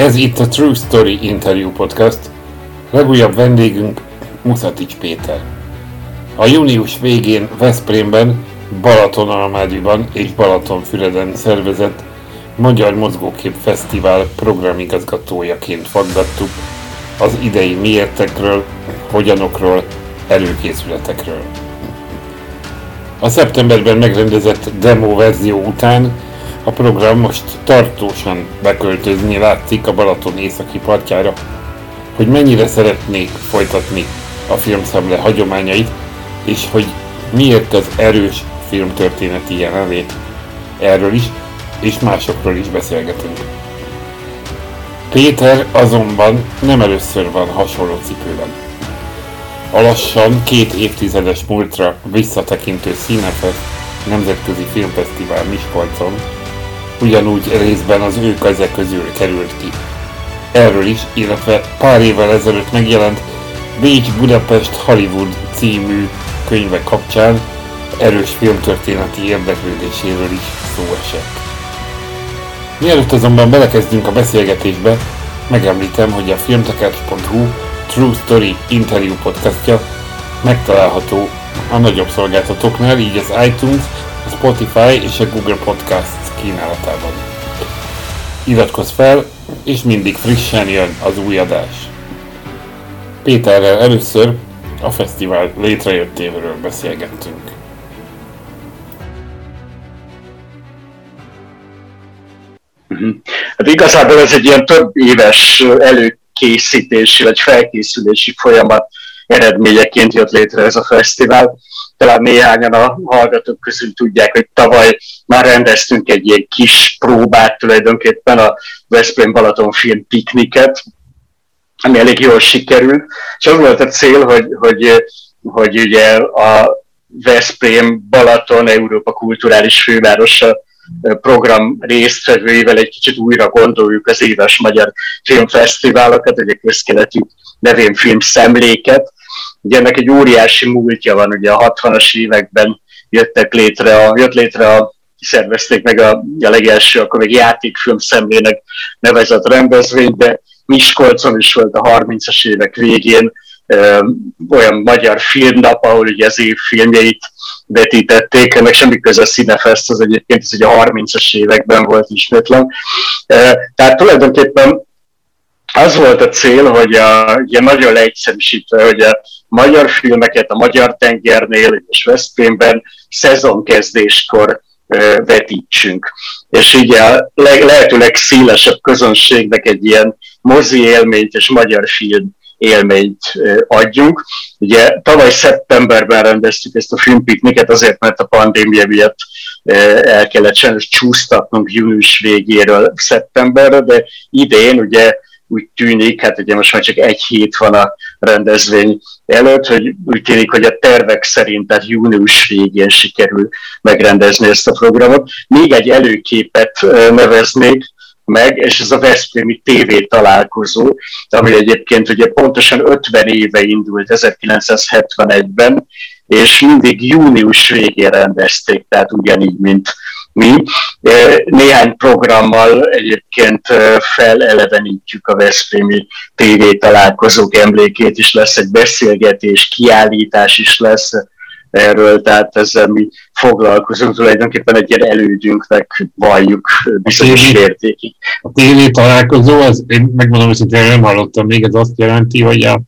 Ez itt a True Story Interview Podcast. Legújabb vendégünk Muszatics Péter. A június végén Veszprémben, Balatonalmádiban és Balatonfüreden szervezett Magyar Mozgókép Fesztivál programigazgatójaként faggattuk az idei miértekről, hogyanokról, előkészületekről. A szeptemberben megrendezett demo verzió után a program most tartósan beköltözni látszik a Balaton északi partjára, hogy mennyire szeretnék folytatni a filmszemle hagyományait, és hogy miért az erős filmtörténeti jelenlét. Erről is, és másokról is beszélgetünk. Péter azonban nem először van hasonló cipőben. A lassan két évtizedes múltra visszatekintő Színefest Nemzetközi Filmfesztivál Miskolcon ugyanúgy részben az ő kezek közül került ki. Erről is, illetve pár évvel ezelőtt megjelent Bécs Budapest Hollywood című könyve kapcsán erős filmtörténeti érdeklődéséről is szó esett. Mielőtt azonban belekezdünk a beszélgetésbe, megemlítem, hogy a filmtekercs.hu True Story interjú podcastja megtalálható a nagyobb szolgáltatóknál, így az iTunes, a Spotify és a Google Podcasts kínálatában. Iratkozz fel, és mindig frissen jön az új adás. Péterrel először a fesztivál létrejöttéről beszélgettünk. Mhm. Hát igazából ez egy ilyen több éves előkészítési vagy felkészülési folyamat eredményeként jött létre ez a fesztivál. Talán néhányan a hallgatók közül tudják, hogy tavaly már rendeztünk egy ilyen kis próbát tulajdonképpen a Veszprém Balaton film pikniket, ami elég jól sikerült, és az volt a cél, hogy, hogy, hogy ugye a Veszprém Balaton Európa kulturális fővárosa program résztvevőivel egy kicsit újra gondoljuk az éves magyar filmfesztiválokat, egy közkeletű nevén film szemléket. Ugye ennek egy óriási múltja van, ugye a 60-as években jöttek létre a, jött létre a szervezték meg a, a legelső, akkor még játékfilm szemlének nevezett rendezvény, de Miskolcon is volt a 30-as évek végén ö, olyan magyar filmnap, ahol ugye az év filmjeit vetítették, ennek semmi köze a Cinefest, az egyébként ez ugye a 30-as években volt ismétlen. Tehát tulajdonképpen az volt a cél, hogy a, ugye nagyon leegyszerűsítve, hogy a magyar filmeket a magyar tengernél és Veszprémben szezonkezdéskor vetítsünk. És így a lehetőleg szélesebb közönségnek egy ilyen mozi élményt és magyar film élményt adjunk. Ugye tavaly szeptemberben rendeztük ezt a filmpikniket azért, mert a pandémia miatt el kellett sajnos csúsztatnunk június végéről szeptemberre, de idén ugye úgy tűnik, hát ugye most már csak egy hét van a rendezvény előtt, hogy úgy tűnik, hogy a tervek szerint, tehát június végén sikerül megrendezni ezt a programot. Még egy előképet neveznék, meg, és ez a Veszprémi TV találkozó, ami egyébként ugye pontosan 50 éve indult 1971-ben, és mindig június végén rendezték, tehát ugyanígy, mint mi. Néhány programmal egyébként felelevenítjük a Veszprémi TV találkozók emlékét is, lesz egy beszélgetés, kiállítás is lesz, erről, tehát ezzel mi foglalkozunk, tulajdonképpen egy ilyen elődünknek valljuk bizonyos értékig. A tévé találkozó, az, én megmondom, hogy nem hallottam még, ez azt jelenti, hogy a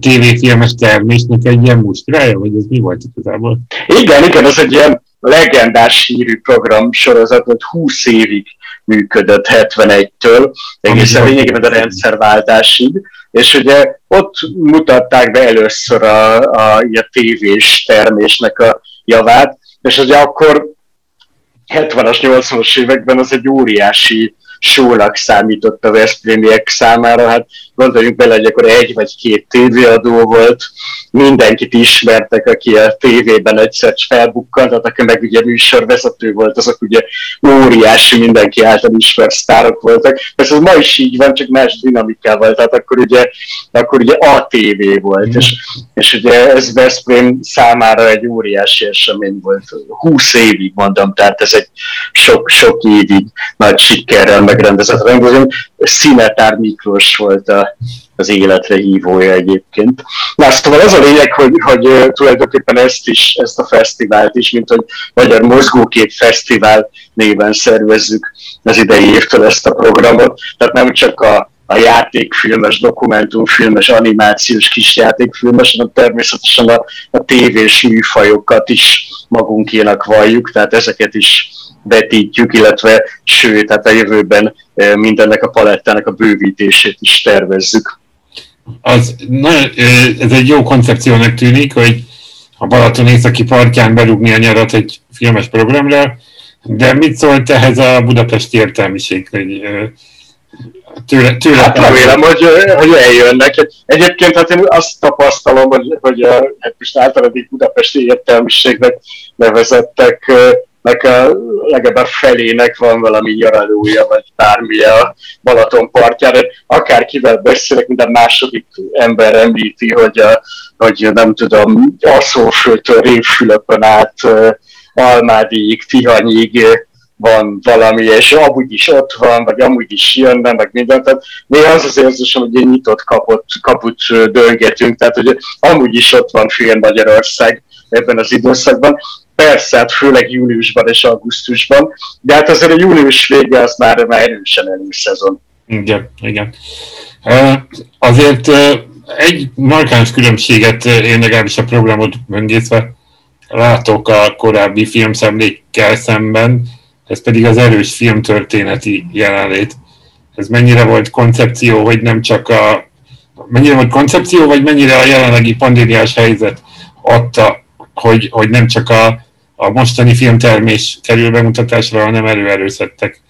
tévéfilmes termésnek egy ilyen mustrája, vagy ez mi volt igazából? Igen, igen, ez egy ilyen legendás hírű program sorozat, hogy 20 évig működött 71-től, egészen lényegében a rendszerváltásig, és ugye ott mutatták be először a, a, a tévés termésnek a javát, és ugye akkor 70-as, 80-as években az egy óriási sónak számított a Veszprémiek számára. Hát gondoljunk bele, hogy akkor egy vagy két tévéadó volt, mindenkit ismertek, aki a tévében egyszer felbukkant, hát aki meg ugye műsorvezető volt, azok ugye óriási, mindenki által ismert sztárok voltak. Ez az ma is így van, csak más dinamikával, tehát akkor ugye, akkor ugye a tévé volt, és, és ugye ez Veszprém számára egy óriási esemény volt. 20 évig mondom, tehát ez egy sok, sok évig nagy sikerrel megrendezett rendezvény. Szinetár Miklós volt a, az életre hívója egyébként. Na, szóval az a lényeg, hogy, hogy tulajdonképpen ezt is, ezt a fesztivált is, mint hogy Magyar Mozgókép Fesztivál néven szervezzük az idei évtől ezt a programot. Tehát nem csak a a játékfilmes, dokumentumfilmes, animációs kisjátékfilmes, hanem természetesen a, a tévés műfajokat is magunkénak valljuk, tehát ezeket is vetítjük, illetve sőt, tehát a jövőben mindennek a palettának a bővítését is tervezzük. Az, na, ez egy jó koncepciónak tűnik, hogy a Balaton északi partján berúgni a nyarat egy filmes programra, de mit szólt ehhez a budapesti értelmiség, hogy tőle, tőle hát remélem, hogy, hogy eljönnek. Egyébként hát én azt tapasztalom, hogy, hogy hát most általában budapesti értelmiségnek nevezettek nek legalább felének van valami nyaralója, vagy bármi a Balaton partjára. Akárkivel beszélek, minden második ember említi, hogy, a, hogy nem tudom, Aszófőtől Révfülöpön át Almádiig, Tihanyig van valami, és amúgy is ott van, vagy amúgy is jönne, meg mindent. Tehát néha az az érzésem, hogy egy nyitott kaput, kaput döngetünk, tehát hogy amúgy is ott van film Magyarország ebben az időszakban. Persze, hát főleg júniusban és augusztusban, de hát azért a június vége az már, már erősen előszezon. Igen, igen. Azért egy markáns különbséget én legalábbis a programot böngészve látok a korábbi filmszemlékkel szemben, ez pedig az erős filmtörténeti jelenlét. Ez mennyire volt koncepció, hogy nem csak a mennyire volt koncepció, vagy mennyire a jelenlegi pandémiás helyzet adta, hogy, hogy nem csak a, a mostani filmtermés kerül bemutatásra, hanem előerőszettek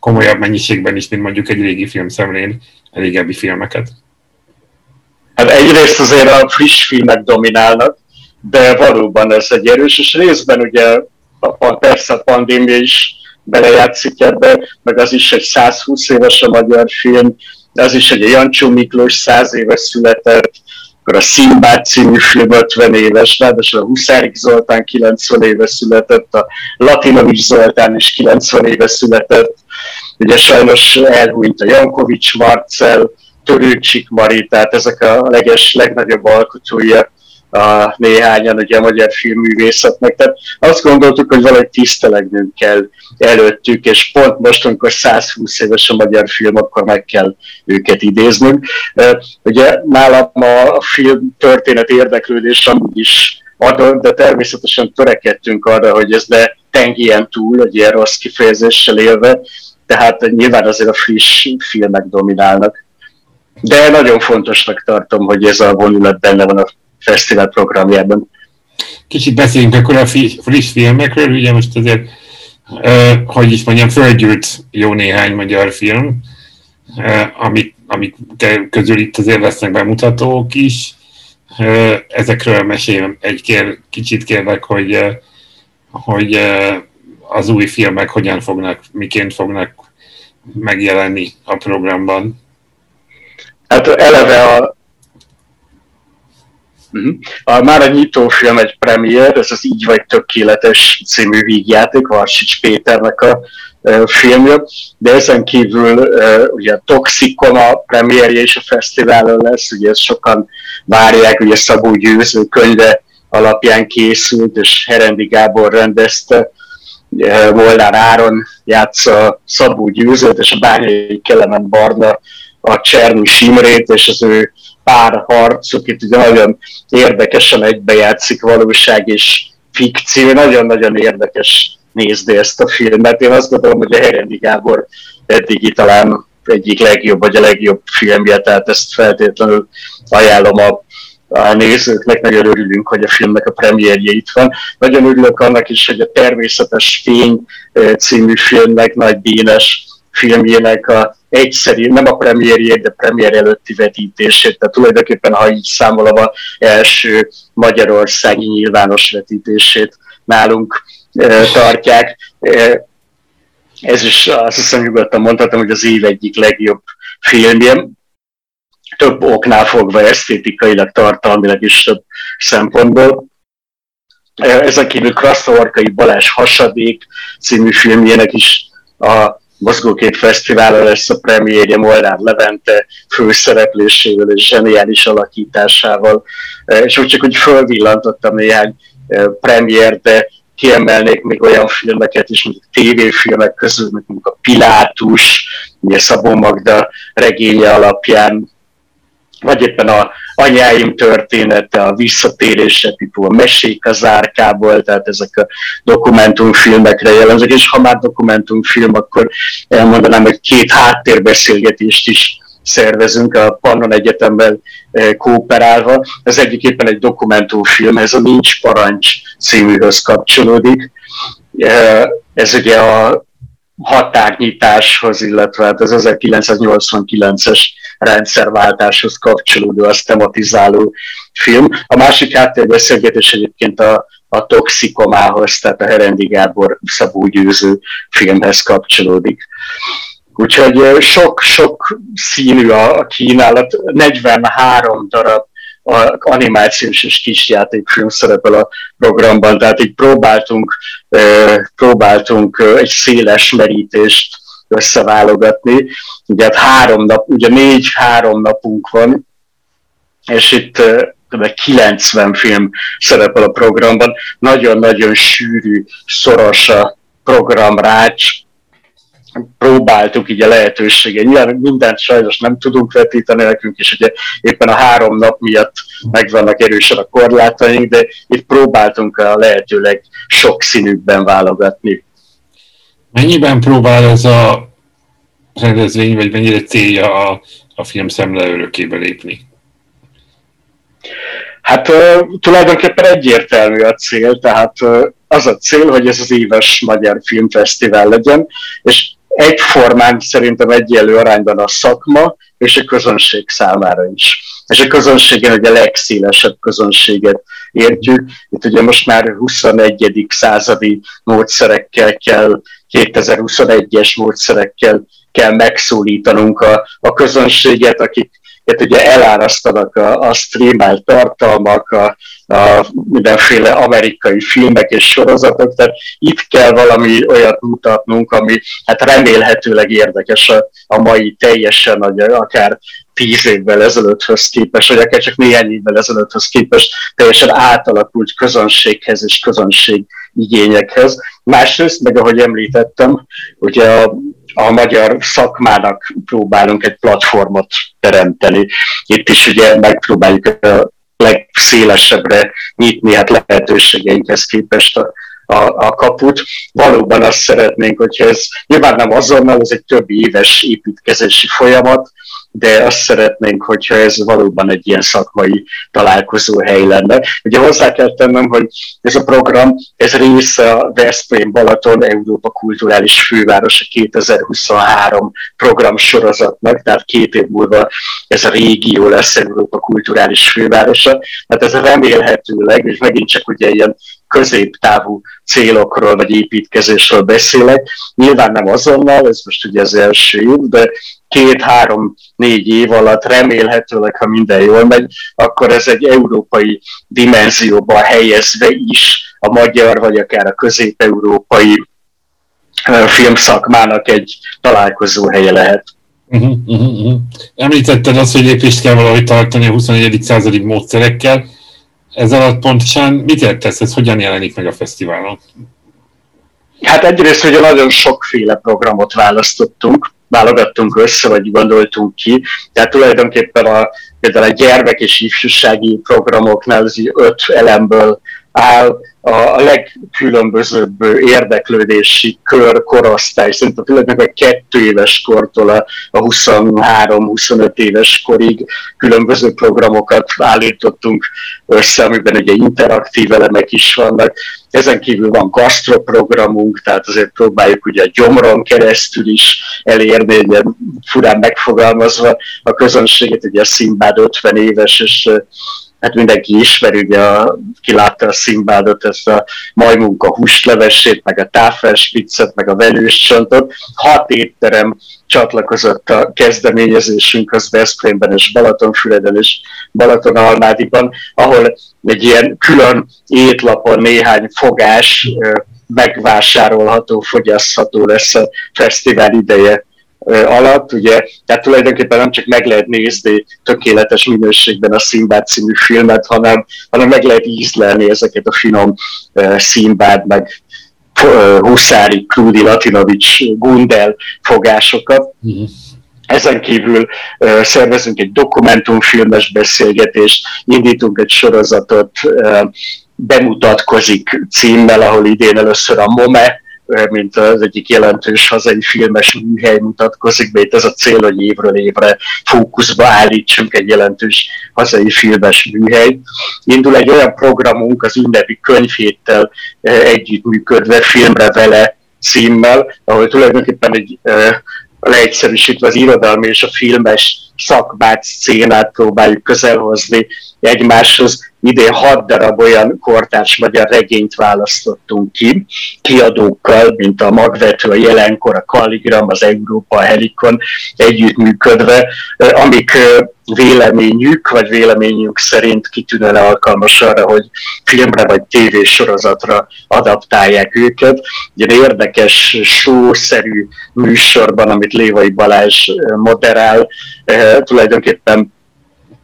komolyabb mennyiségben is, mint mondjuk egy régi filmszemlén a régebbi filmeket. Hát egyrészt azért a friss filmek dominálnak, de valóban ez egy erős, és részben ugye a, persze a pandémia is belejátszik ebbe, meg az is egy 120 éves a magyar film, az is egy Jancsó Miklós 100 éves született, akkor a Szimbád című film 50 éves, ráadásul a Huszárik Zoltán 90 éves született, a Latinovics Zoltán is 90 éves született, ugye sajnos elhúnyt a Jankovics Marcel, Törőcsik Mari, tehát ezek a leges, legnagyobb alkotója a néhányan ugye a magyar filmművészetnek. Tehát azt gondoltuk, hogy valahogy tisztelegnünk kell előttük, és pont most, amikor 120 éves a magyar film, akkor meg kell őket idéznünk. Ugye nálam a film történet érdeklődés amúgy is adott, de természetesen törekedtünk arra, hogy ez ne tengjen túl, egy ilyen rossz kifejezéssel élve, tehát nyilván azért a friss filmek dominálnak. De nagyon fontosnak tartom, hogy ez a vonulat benne van a fesztivál programjában. Kicsit beszéljünk akkor a friss filmekről, ugye most azért, hogy is mondjam, földgyűlt jó néhány magyar film, amik, amik közül itt azért lesznek bemutatók is. Ezekről meséljem egy kér, kicsit kérlek, hogy, hogy az új filmek hogyan fognak, miként fognak megjelenni a programban. Hát eleve a, Uh-huh. A, már a nyitófilm egy premier, ez az Így vagy tökéletes című vígjáték, Varsics Péternek a uh, filmje, de ezen kívül uh, ugye Toxikon a premierje is a fesztiválon lesz, ugye ezt sokan várják, ugye Szabó Győző könyve alapján készült, és Herendi Gábor rendezte, Molnár Áron játsza Szabó Győzőt, és a Bányai Kelemen Barna a Csernus Imrét, és az ő párharcuk itt ugye nagyon érdekesen egybejátszik valóság és fikció, nagyon-nagyon érdekes nézni ezt a filmet. Én azt gondolom, hogy a Herendi Gábor eddigi talán egyik legjobb, vagy a legjobb filmje, tehát ezt feltétlenül ajánlom a a nézőknek, nagyon örülünk, hogy a filmnek a premierje itt van. Nagyon örülök annak is, hogy a Természetes Fény eh, című filmnek Nagy Dénes filmjének a egyszerű, nem a premierjét, de premier előtti vetítését, tehát tulajdonképpen, ha így számolom a első magyarországi nyilvános vetítését nálunk e, tartják. E, ez is azt hiszem nyugodtan mondhatom, hogy az év egyik legjobb filmje. Több oknál fogva esztétikailag, tartalmilag is több szempontból. Ezen kívül Krasztavarkai Balázs Hasadék című filmjének is a Mozgókép Fesztiválon lesz a premiérje Molnár Levente főszereplésével és zseniális alakításával, és úgy csak úgy fölvillantottam néhány premier, de kiemelnék még olyan filmeket is, mint a tévéfilmek közül, mint a Pilátus, ugye Szabó Magda regénye alapján, vagy éppen a anyáim története, a visszatérése, tipo a mesék az árkából, tehát ezek a dokumentumfilmekre jellemzők, és ha már dokumentumfilm, akkor elmondanám, hogy két háttérbeszélgetést is szervezünk a Pannon Egyetemben eh, kooperálva. Ez egyik éppen egy dokumentumfilm, ez a Nincs Parancs címűhöz kapcsolódik. Eh, ez ugye a határnyitáshoz, illetve hát az 1989-es rendszerváltáshoz kapcsolódó, azt tematizáló film. A másik háttérbeszélgetés egyébként a, a Toxikomához, tehát a Herendi Gábor Szabó Győző filmhez kapcsolódik. Úgyhogy sok-sok színű a kínálat, 43 darab animációs és kisjátékfilm szerepel a programban, tehát így próbáltunk, próbáltunk egy széles merítést összeválogatni. Ugye hát három nap, ugye négy-három napunk van, és itt kb. 90 film szerepel a programban. Nagyon-nagyon sűrű, szoros a programrács, próbáltuk így a lehetőséget. Nyilván mindent sajnos nem tudunk vetíteni nekünk, és ugye éppen a három nap miatt megvannak erősen a korlátaink, de itt próbáltunk a lehetőleg sok színükben válogatni. Mennyiben próbál ez a rendezvény, vagy mennyire célja a, a film szemle örökébe lépni? Hát tulajdonképpen egyértelmű a cél, tehát az a cél, hogy ez az éves Magyar Filmfesztivál legyen, és egyformán szerintem egyenlő arányban a szakma és a közönség számára is. És a közönségen ugye a legszélesebb közönséget értjük. Itt ugye most már 21. századi módszerekkel kell, 2021-es módszerekkel kell megszólítanunk a, a közönséget, akik ugye elárasztanak a, a streamelt tartalmak, a, a mindenféle amerikai filmek és sorozatok, tehát itt kell valami olyat mutatnunk, ami hát remélhetőleg érdekes a, a mai teljesen, vagy akár tíz évvel ezelőtthöz képest, vagy akár csak néhány évvel ezelőtthöz képest teljesen átalakult közönséghez és közönség igényekhez. Másrészt, meg ahogy említettem, ugye a, a magyar szakmának próbálunk egy platformot teremteni. Itt is ugye megpróbáljuk a legszélesebbre nyitni hát lehetőségeinkhez képest a, a, a kaput. Valóban azt szeretnénk, hogyha ez nyilván nem azonnal, ez egy több éves építkezési folyamat, de azt szeretnénk, hogyha ez valóban egy ilyen szakmai találkozó hely lenne. Ugye hozzá kell tennem, hogy ez a program, ez része a Veszprém Balaton Európa Kulturális Fővárosa 2023 program sorozatnak, tehát két év múlva ez a régió lesz Európa Kulturális Fővárosa. Hát ez remélhetőleg, és megint csak ugye ilyen középtávú célokról vagy építkezésről beszélek. Nyilván nem azonnal, ez most ugye az első év, de két-három-négy év alatt remélhetőleg, ha minden jól megy, akkor ez egy európai dimenzióba helyezve is a magyar vagy akár a közép-európai filmszakmának egy találkozó helye lehet. Uh-huh, uh-huh. Említetted azt, hogy lépést kell valahogy tartani a 21. századi módszerekkel ez alatt pontosan mit értesz, ez hogyan jelenik meg a fesztiválon? Hát egyrészt, hogy nagyon sokféle programot választottunk, válogattunk össze, vagy gondoltunk ki. Tehát tulajdonképpen a, például a gyermek és ifjúsági programoknál az öt elemből áll a legkülönbözőbb érdeklődési kör, korosztály, szerintem tulajdonképpen kettő éves kortól a, a 23-25 éves korig különböző programokat állítottunk össze, amiben ugye interaktív elemek is vannak. Ezen kívül van gasztroprogramunk, tehát azért próbáljuk ugye a gyomron keresztül is elérni, ugye furán megfogalmazva a közönséget, ugye a Szimbád 50 éves, és hát mindenki ismeri, ugye a, ki látta a Szimbádot, ezt a majmunka húslevesét, meg a táfelspiccet, meg a velős csontot. Hat étterem csatlakozott a kezdeményezésünkhöz Veszprémben és Balatonfüreden és Balatonalmádiban, ahol egy ilyen külön étlapon néhány fogás megvásárolható, fogyasztható lesz a fesztivál ideje alatt, ugye, tehát tulajdonképpen nem csak meg lehet nézni tökéletes minőségben a Szimbád című filmet, hanem, hanem meg lehet ízlelni ezeket a finom uh, Szimbád, meg uh, Huszári, Krúdi, Latinovics, Gundel fogásokat. Mm-hmm. Ezen kívül uh, szervezünk egy dokumentumfilmes beszélgetést, indítunk egy sorozatot, uh, bemutatkozik címmel, ahol idén először a MOME mint az egyik jelentős hazai filmes műhely mutatkozik be. Itt ez a cél, hogy évről évre fókuszba állítsunk egy jelentős hazai filmes műhely. Indul egy olyan programunk az ünnepi könyvhéttel együttműködve, filmre vele címmel, ahol tulajdonképpen egy leegyszerűsítve az irodalmi és a filmes szakmát, szcénát próbáljuk közelhozni egymáshoz. Idén hat darab olyan kortárs magyar regényt választottunk ki, kiadókkal, mint a Magvető, a Jelenkor, a Kalligram, az Európa, a Helikon együttműködve, amik véleményük, vagy véleményünk szerint kitűnően alkalmas arra, hogy filmre vagy tévésorozatra adaptálják őket. Egy érdekes, sószerű műsorban, amit Lévai Balázs moderál, tulajdonképpen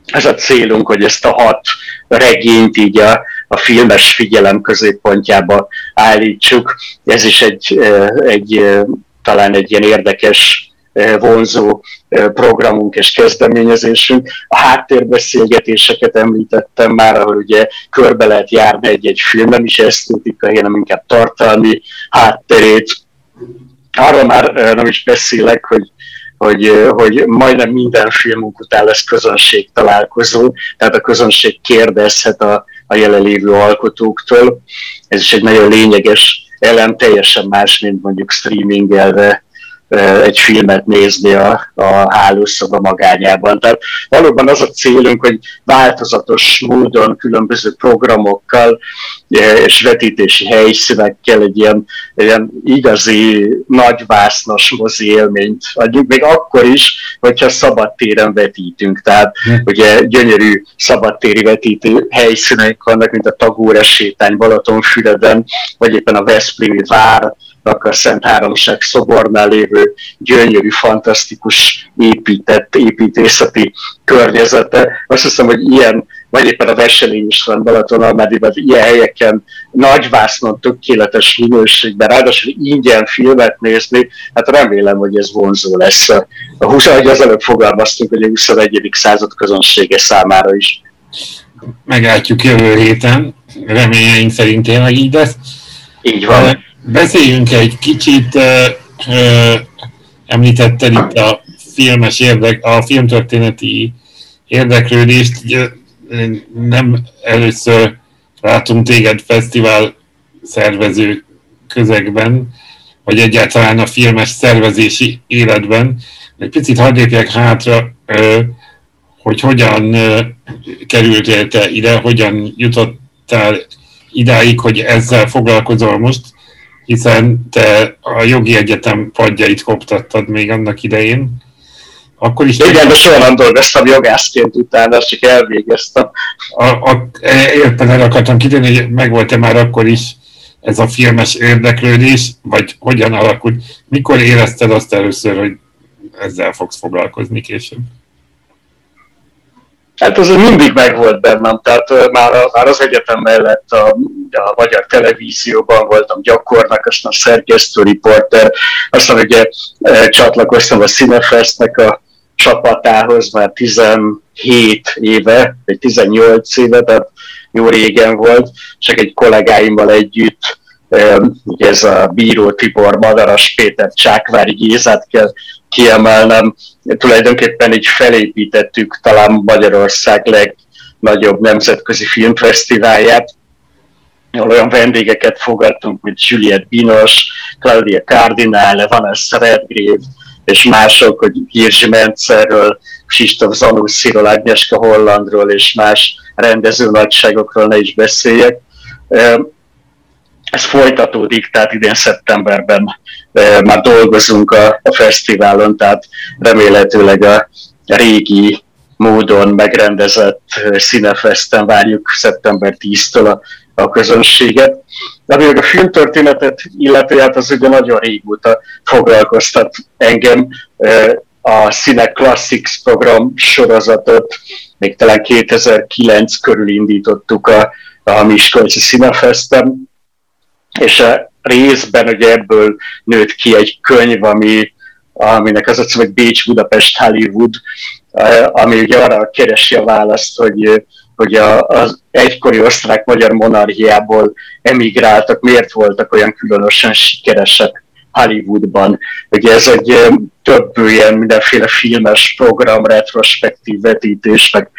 ez a célunk, hogy ezt a hat regényt így a, a filmes figyelem középpontjába állítsuk. Ez is egy, egy talán egy ilyen érdekes, vonzó programunk és kezdeményezésünk. A háttérbeszélgetéseket említettem már, ahol ugye körbe lehet járni egy-egy film, nem is esztétikai, hanem inkább tartalmi hátterét. Arról már nem is beszélek, hogy hogy, hogy majdnem minden filmunk után lesz közönség találkozó, tehát a közönség kérdezhet a, a jelenlévő alkotóktól. Ez is egy nagyon lényeges elem, teljesen más, mint mondjuk streamingelve egy filmet nézni a, a hálószoba magányában. Tehát valóban az a célunk, hogy változatos módon, különböző programokkal és vetítési helyszínekkel egy ilyen, ilyen igazi nagyvásznos mozi élményt adjuk, még akkor is, hogyha szabadtéren vetítünk. Tehát hm. ugye gyönyörű szabadtéri vetítő helyszínek vannak, mint a Tagóra sétány Balatonfüreden, vagy éppen a Veszprémi vár, a Szent Háromság szobornál lévő gyönyörű, fantasztikus épített építészeti környezete. Azt hiszem, hogy ilyen, vagy éppen a Veselény is van Balatonalmádiban, ilyen helyeken nagyvásznon, tökéletes minőségben, ráadásul ingyen filmet nézni, hát remélem, hogy ez vonzó lesz. A 20, ahogy az előbb fogalmaztunk, hogy a 21. század közönsége számára is. Meglátjuk jövő héten, reményeink szerint tényleg így lesz. Így van. Beszéljünk egy kicsit, uh, uh, említetted itt a filmes érdek, a filmtörténeti érdeklődést, nem először látunk téged fesztivál szervező közegben, vagy egyáltalán a filmes szervezési életben. Egy picit hadd lépjek hátra, hogy hogyan kerültél te ide, hogyan jutottál idáig, hogy ezzel foglalkozol most, hiszen te a jogi egyetem padjait koptattad még annak idején. Akkor is Igen, de soha nem dolgoztam jogászként utána, csak elvégeztem. A, a, értem, el akartam kitérni, hogy megvolt-e már akkor is ez a filmes érdeklődés, vagy hogyan alakult? Mikor érezted azt először, hogy ezzel fogsz foglalkozni később? Hát az mindig megvolt bennem, tehát már, már az egyetem mellett a, a magyar televízióban voltam gyakornak, aztán a szerkesztő riporter, aztán ugye csatlakoztam a Cinefestnek a csapatához már 17 éve, vagy 18 éve, tehát jó régen volt, csak egy kollégáimmal együtt, ugye ez a Bíró Tibor, Madaras Péter, Csákvári Gézát kell kiemelnem, tulajdonképpen így felépítettük talán Magyarország legnagyobb nemzetközi filmfesztiválját, olyan vendégeket fogadtunk, mint Juliette Binos, Claudia Cardinale, Vanessa Redgrave, és mások, hogy Hirzsi Mencerről, Kristóf Zanusziról, Agnieszka Hollandról és más rendező nagyságokról ne is beszéljek. Ez folytatódik, tehát idén szeptemberben már dolgozunk a, a fesztiválon, tehát remélhetőleg a régi módon megrendezett Színefesten várjuk szeptember 10-től a a közönséget. De még a filmtörténetet illeti, hát az ugye nagyon régóta foglalkoztat engem. A Cine Classics program sorozatot még talán 2009 körül indítottuk a, a Miskolci Cinefestem, és részben ugye ebből nőtt ki egy könyv, ami, aminek az a cím, hogy Bécs, Budapest, Hollywood, ami ugye arra keresi a választ, hogy hogy a, az egykori osztrák-magyar monarchiából emigráltak, miért voltak olyan különösen sikeresek Hollywoodban. Ugye ez egy több ilyen mindenféle filmes program, retrospektív vetítés, meg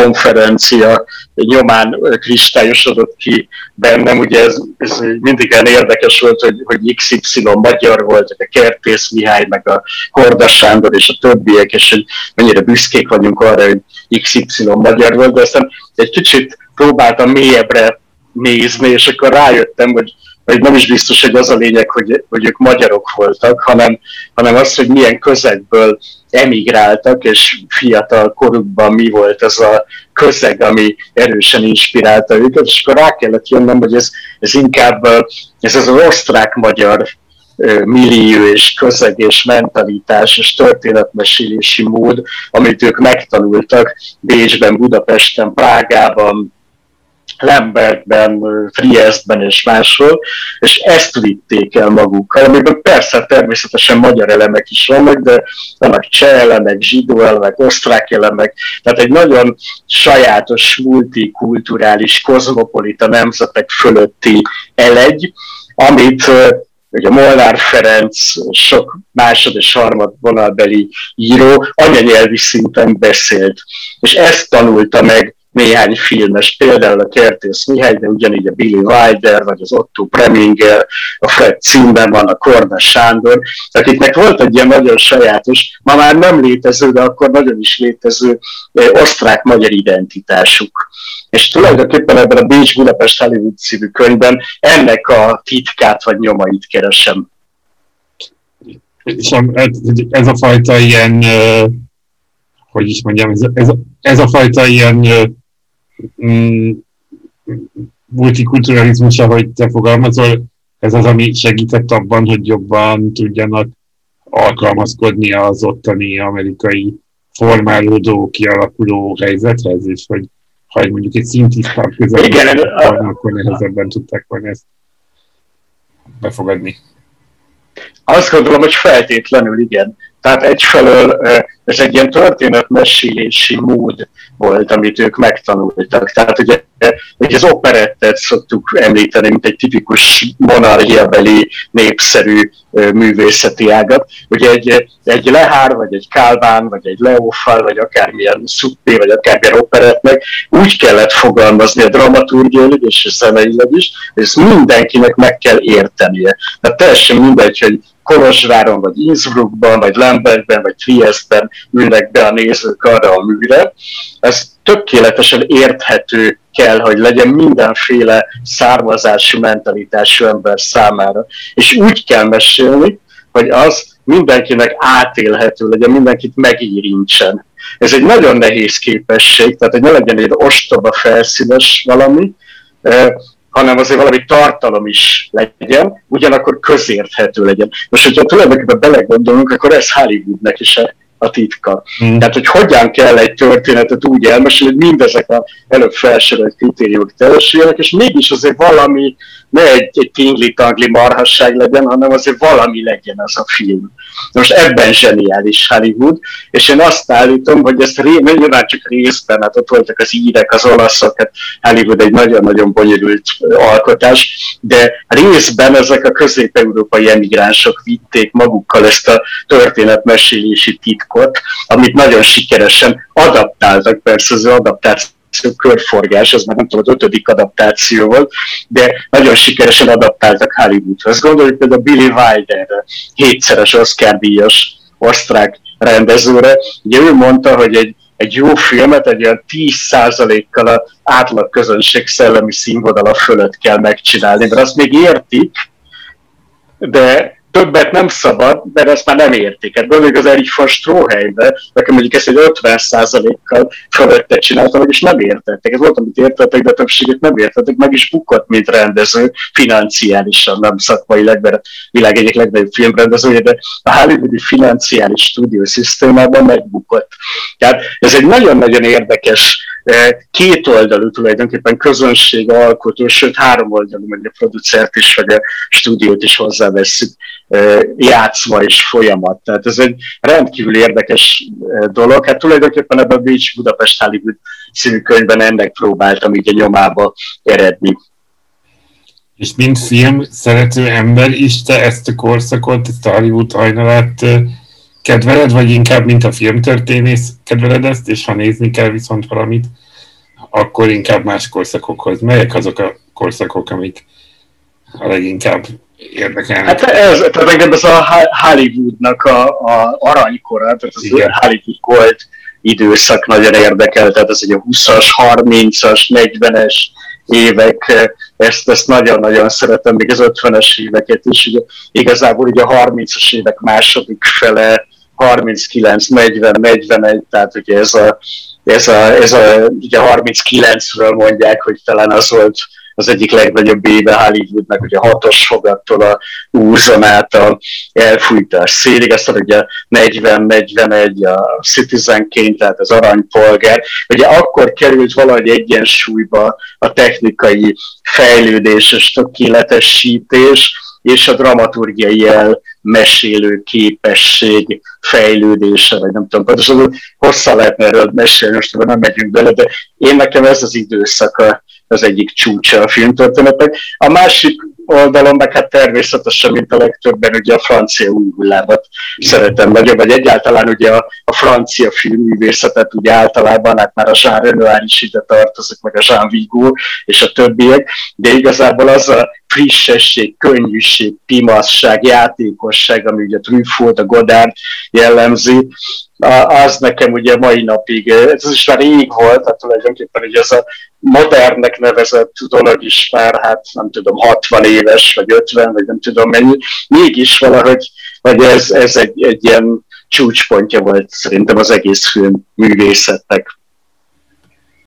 konferencia nyomán kristályosodott ki bennem. Ugye ez, ez mindig olyan érdekes volt, hogy, hogy XY magyar volt, a Kertész Mihály, meg a Korda Sándor és a többiek, és hogy mennyire büszkék vagyunk arra, hogy XY magyar volt, de aztán egy kicsit próbáltam mélyebbre nézni, és akkor rájöttem, hogy vagy nem is biztos, hogy az a lényeg, hogy, hogy ők magyarok voltak, hanem, hanem az, hogy milyen közegből emigráltak, és fiatal korukban mi volt ez a közeg, ami erősen inspirálta őket, és akkor rá kellett jönnöm, hogy ez, ez inkább ez az osztrák-magyar millió és közeg és mentalitás és történetmesélési mód, amit ők megtanultak Bécsben, Budapesten, Prágában, Lembergben, Triestben és máshol, és ezt vitték el magukkal, amiben persze természetesen magyar elemek is vannak, de vannak cseh elemek, zsidó elemek, osztrák elemek, tehát egy nagyon sajátos, multikulturális, kozmopolita nemzetek fölötti elegy, amit ugye Molnár Ferenc, sok másod és harmad vonalbeli író anyanyelvi szinten beszélt. És ezt tanulta meg néhány filmes, például a Kertész Mihály, de ugyanígy a Billy Wilder, vagy az Otto Preminger, a Fred Zimmermann, a Korda Sándor, akiknek volt egy ilyen nagyon sajátos, ma már nem létező, de akkor nagyon is létező osztrák-magyar identitásuk. És tulajdonképpen ebben a Bécs Budapest Hollywood című könyvben ennek a titkát vagy nyomait keresem. És ez a fajta ilyen, hogy is mondjam, ez, ez, ez a fajta ilyen multikulturalizmus, ahogy te fogalmazol, ez az, ami segített abban, hogy jobban tudjanak alkalmazkodni az ottani amerikai formálódó, kialakuló helyzethez, és hogy ha mondjuk egy szintisztább közel, akkor nehezebben tudták volna ezt befogadni. Azt gondolom, hogy feltétlenül igen. Tehát egyfelől ez egy ilyen történetmesélési mód volt, amit ők megtanultak. Tehát ugye, ugye az operettet szoktuk említeni, mint egy tipikus monarchiabeli népszerű művészeti ágat. Ugye egy, egy Lehár, vagy egy Kálván, vagy egy Leófal, vagy akármilyen szuppé, vagy akármilyen operetnek úgy kellett fogalmazni a dramaturgiailag és a zeneileg is, hogy ezt mindenkinek meg kell értenie. Tehát teljesen mindegy, hogy Kolozsváron, vagy Innsbruckban, vagy Lembergben, vagy Triestben ülnek be a nézők arra a műre. Ez tökéletesen érthető kell, hogy legyen mindenféle származású mentalitású ember számára. És úgy kell mesélni, hogy az mindenkinek átélhető legyen, mindenkit megérintsen. Ez egy nagyon nehéz képesség, tehát hogy ne legyen egy ostoba felszínes valami, hanem azért valami tartalom is legyen, ugyanakkor közérthető legyen. Most, hogyha tulajdonképpen belegondolunk, akkor ez Hollywoodnek is a titka. Mm. Tehát, hogy hogyan kell egy történetet úgy elmesélni, hogy mindezek a előbb felsorolt kritériumok teljesüljenek, és mégis azért valami, ne egy, egy tingli-tangli marhasság legyen, hanem azért valami legyen az a film. Most ebben zseniális Hollywood, és én azt állítom, hogy ezt ré, nyilván csak részben, hát ott voltak az írek, az olaszok, hát Hollywood egy nagyon-nagyon bonyolult alkotás, de részben ezek a közép-európai emigránsok vitték magukkal ezt a történetmesélési titkot, amit nagyon sikeresen adaptáltak, persze az adaptáció körforgás, ez már nem tudom, az ötödik adaptáció volt, de nagyon sikeresen adaptáltak Hollywoodhoz. Gondoljuk például Billy Wilder, hétszeres Oscar-díjas osztrák rendezőre. Ugye ő mondta, hogy egy, egy jó filmet egy olyan 10%-kal az átlag közönség szellemi színvonala fölött kell megcsinálni, mert azt még értik, de többet nem szabad, mert ezt már nem érték. Hát gondoljuk az Erich von Stroheimbe, nekem mondjuk ezt egy 50%-kal fölöttet csináltam, és nem értettek. Ez volt, amit értettek, de többséget nem értettek, meg is bukott, mint rendező, financiálisan, nem szakmaileg, mert a világ egyik legnagyobb filmrendezője, de a hollywoodi financiális stúdió szisztémában megbukott. Tehát ez egy nagyon-nagyon érdekes eh, kétoldalú tulajdonképpen közönség alkotó, sőt három oldalú, mert a producert is, vagy a stúdiót is hozzáveszünk játszma és folyamat. Tehát ez egy rendkívül érdekes dolog. Hát tulajdonképpen ebben a Beach Budapest Hollywood című könyvben ennek próbáltam így a nyomába eredni. És mint film szerető ember is te ezt a korszakot, ezt a Hollywood hajnalát kedveled, vagy inkább mint a filmtörténész kedveled ezt, és ha nézni kell viszont valamit, akkor inkább más korszakokhoz. Melyek azok a korszakok, amik a leginkább érdekelnek. Hát ez, tehát engem ez a Hollywoodnak a, a aranykora, tehát az Igen. Hollywood Gold időszak nagyon érdekel, tehát ez egy a 20-as, 30-as, 40-es évek, ezt, ezt nagyon-nagyon szeretem, még az 50-es éveket is, ugye, igazából ugye a 30-as évek második fele, 39, 40, 41, tehát ugye ez a, ez a, ez a ugye 39-ről mondják, hogy talán az volt az egyik legnagyobb éve Hollywoodnak, ugye hatos fogattól a úzon át a elfújtás szélig, aztán ugye 40-41 a Citizenként, tehát az aranypolgár. Ugye akkor került valahogy egyensúlyba a technikai fejlődés és tökéletesítés, és a dramaturgiai mesélő képesség fejlődése, vagy nem tudom, pontosan hosszá lehetne erről mesélni, most nem megyünk bele, de én nekem ez az időszaka az egyik csúcsa a filmtörténetek. A másik oldalon meg hát természetesen, mint a legtöbben, ugye a francia új hullámat szeretem nagyon, vagy egyáltalán ugye a, a francia filmművészetet ugye általában, hát már a Jean Renoir is ide tartozik, meg a Jean Vigo és a többiek, de igazából az a frissesség, könnyűség, pimasság, játékosság, ami ugye Truffaut, a Godard jellemzi, az nekem ugye mai napig, ez is már rég volt, tehát tulajdonképpen ugye ez a modernnek nevezett dolog is már, hát nem tudom, 60 éves, vagy 50, vagy nem tudom mennyi, mégis valahogy, vagy ez, ez egy, egy ilyen csúcspontja volt szerintem az egész film művészetnek.